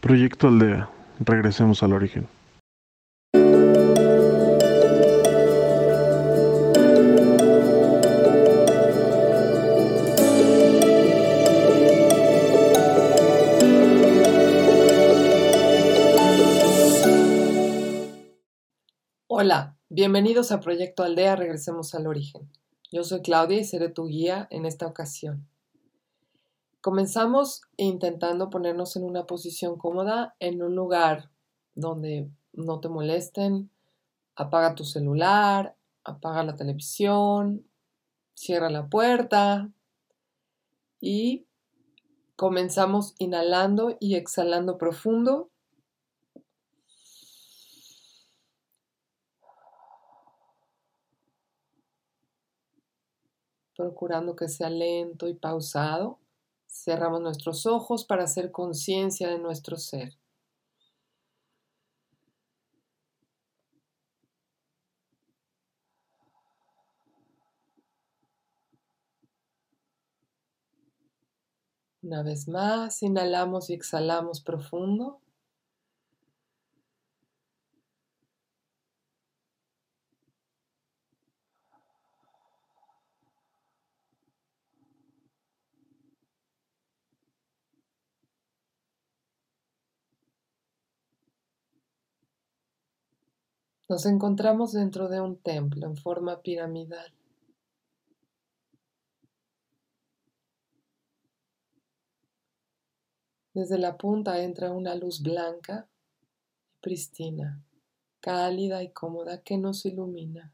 Proyecto Aldea. Regresemos al origen. Hola, bienvenidos a Proyecto Aldea, regresemos al origen. Yo soy Claudia y seré tu guía en esta ocasión. Comenzamos intentando ponernos en una posición cómoda, en un lugar donde no te molesten. Apaga tu celular, apaga la televisión, cierra la puerta y comenzamos inhalando y exhalando profundo procurando que sea lento y pausado. Cerramos nuestros ojos para hacer conciencia de nuestro ser. Una vez más, inhalamos y exhalamos profundo. Nos encontramos dentro de un templo en forma piramidal. Desde la punta entra una luz blanca y pristina, cálida y cómoda que nos ilumina.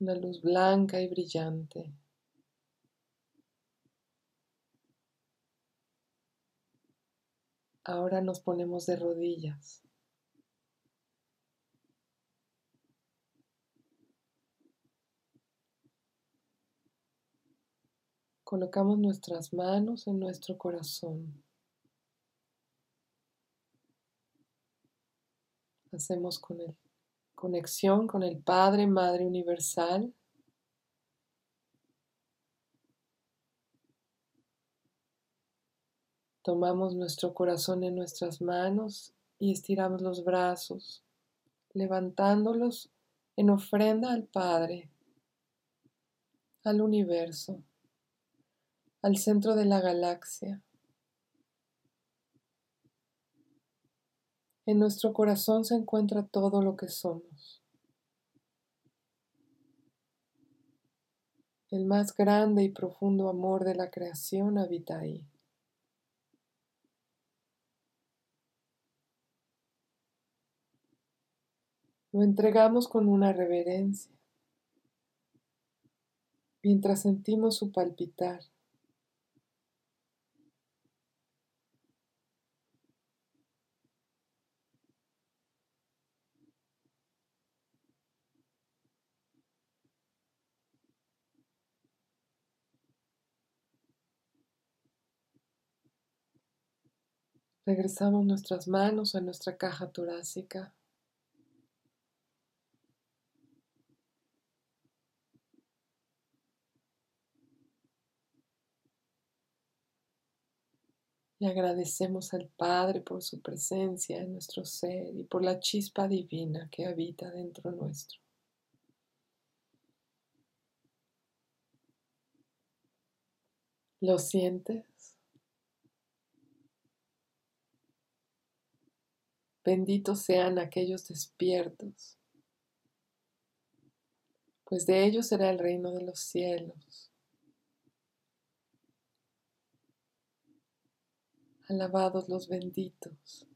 Una luz blanca y brillante. Ahora nos ponemos de rodillas. Colocamos nuestras manos en nuestro corazón. Hacemos con conexión con el Padre, Madre Universal. Tomamos nuestro corazón en nuestras manos y estiramos los brazos, levantándolos en ofrenda al Padre, al universo al centro de la galaxia. En nuestro corazón se encuentra todo lo que somos. El más grande y profundo amor de la creación habita ahí. Lo entregamos con una reverencia mientras sentimos su palpitar. Regresamos nuestras manos a nuestra caja torácica. Y agradecemos al Padre por su presencia en nuestro ser y por la chispa divina que habita dentro nuestro. ¿Lo sientes? Benditos sean aquellos despiertos, pues de ellos será el reino de los cielos. Alabados los benditos.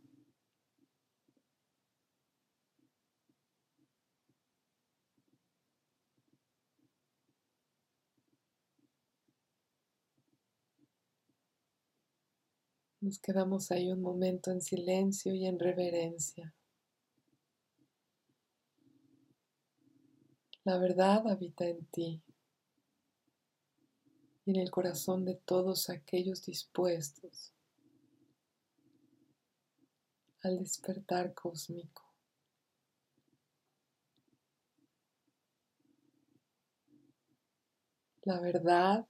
Nos quedamos ahí un momento en silencio y en reverencia. La verdad habita en ti y en el corazón de todos aquellos dispuestos al despertar cósmico. La verdad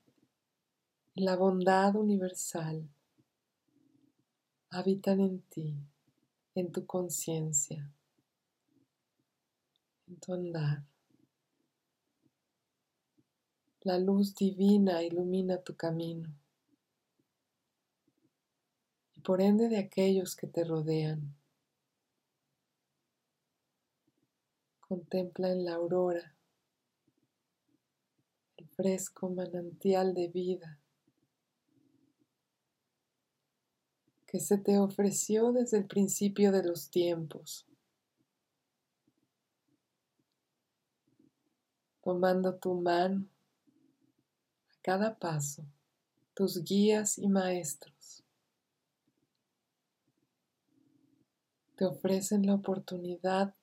y la bondad universal habitan en ti, en tu conciencia, en tu andar. La luz divina ilumina tu camino y por ende de aquellos que te rodean. Contempla en la aurora el fresco manantial de vida que se te ofreció desde el principio de los tiempos, tomando tu mano a cada paso, tus guías y maestros. Te ofrecen la oportunidad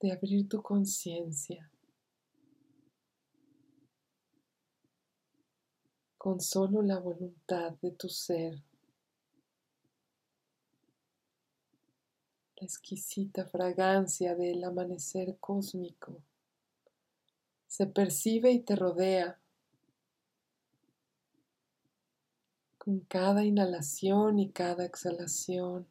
de abrir tu conciencia con solo la voluntad de tu ser. La exquisita fragancia del amanecer cósmico se percibe y te rodea con cada inhalación y cada exhalación.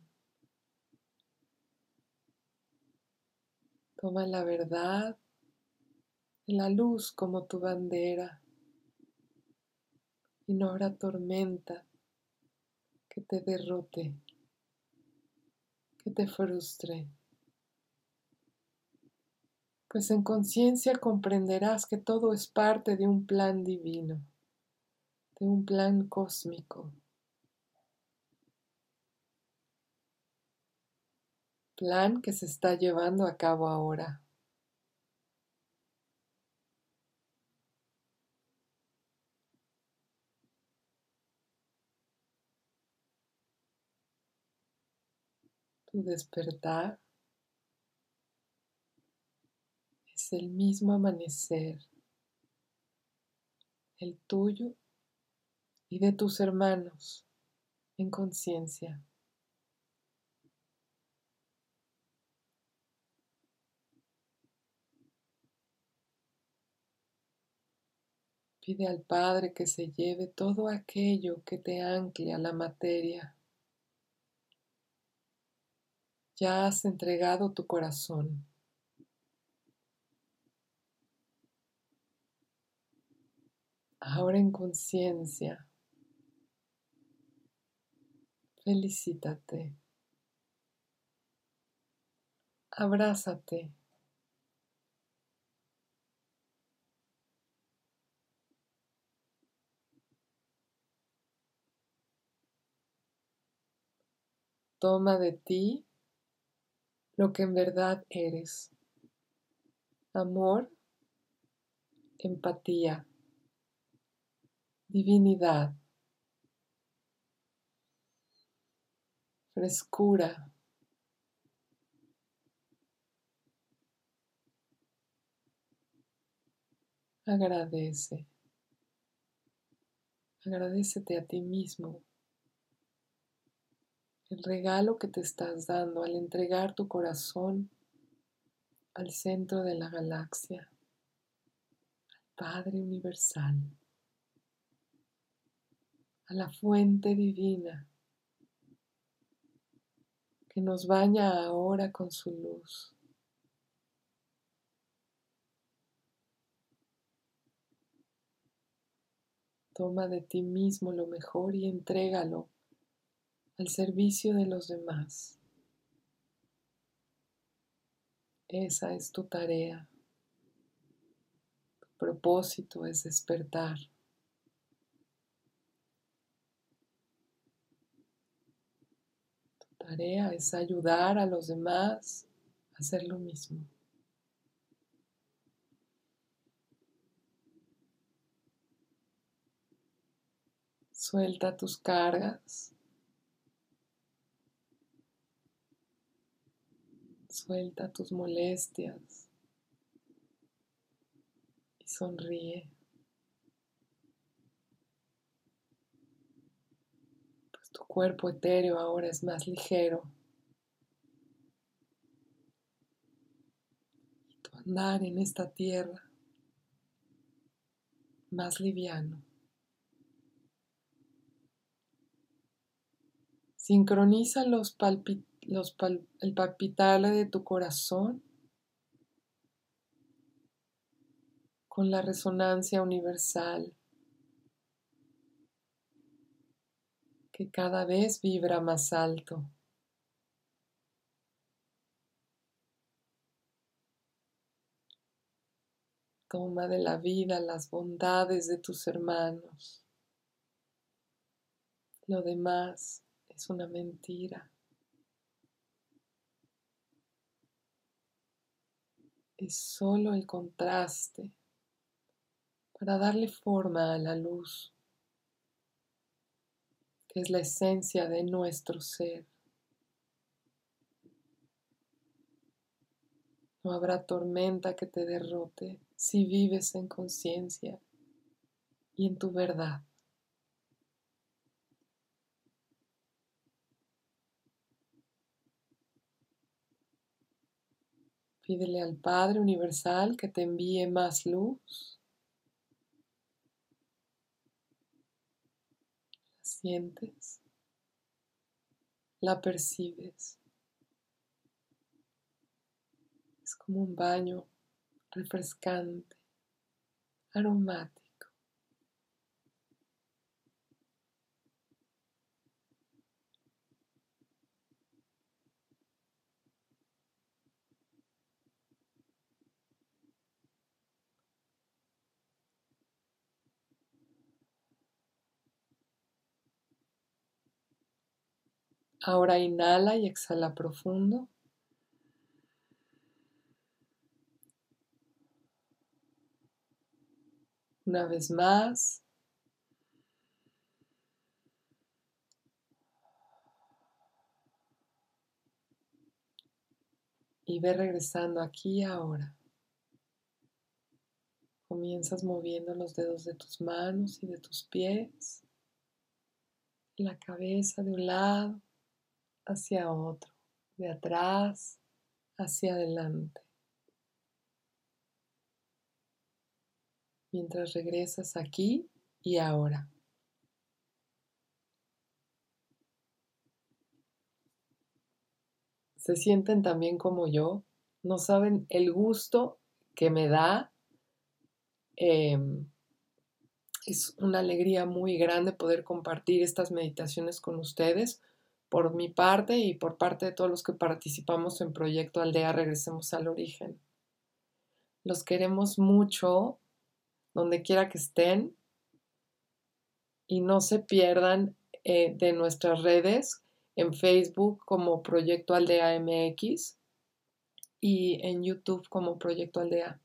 Toma la verdad, la luz como tu bandera y no habrá tormenta que te derrote, que te frustre. Pues en conciencia comprenderás que todo es parte de un plan divino, de un plan cósmico. Plan que se está llevando a cabo ahora. Tu despertar es el mismo amanecer, el tuyo y de tus hermanos en conciencia. Pide al Padre que se lleve todo aquello que te ancle a la materia. Ya has entregado tu corazón. Ahora en conciencia, felicítate, abrázate. Toma de ti lo que en verdad eres. Amor, empatía, divinidad, frescura, agradece. Agradecete a ti mismo el regalo que te estás dando al entregar tu corazón al centro de la galaxia, al Padre Universal, a la fuente divina que nos baña ahora con su luz. Toma de ti mismo lo mejor y entrégalo al servicio de los demás. Esa es tu tarea. Tu propósito es despertar. Tu tarea es ayudar a los demás a hacer lo mismo. Suelta tus cargas. Suelta tus molestias y sonríe. Pues tu cuerpo etéreo ahora es más ligero. Y tu andar en esta tierra más liviano. Sincroniza los el palpitar de tu corazón con la resonancia universal que cada vez vibra más alto. Toma de la vida las bondades de tus hermanos. Lo demás es una mentira. Es solo el contraste para darle forma a la luz, que es la esencia de nuestro ser. No habrá tormenta que te derrote si vives en conciencia y en tu verdad. Pídele al Padre Universal que te envíe más luz. La sientes, la percibes. Es como un baño refrescante, aromático. Ahora inhala y exhala profundo. Una vez más. Y ve regresando aquí y ahora. Comienzas moviendo los dedos de tus manos y de tus pies, la cabeza de un lado hacia otro, de atrás hacia adelante. Mientras regresas aquí y ahora. Se sienten también como yo, no saben el gusto que me da. Em, es una alegría muy grande poder compartir estas meditaciones con ustedes por mi parte y por parte de todos los que participamos en Proyecto Aldea Regresemos al Origen. Los queremos mucho, donde quiera que estén, y no se pierdan eh, de nuestras redes en Facebook como Proyecto Aldea MX y en YouTube como Proyecto Aldea.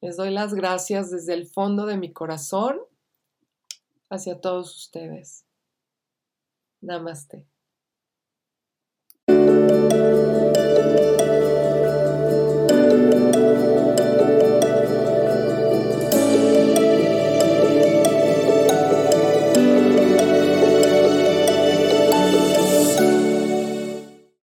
Les doy las gracias desde el fondo de mi corazón hacia todos ustedes. Namaste.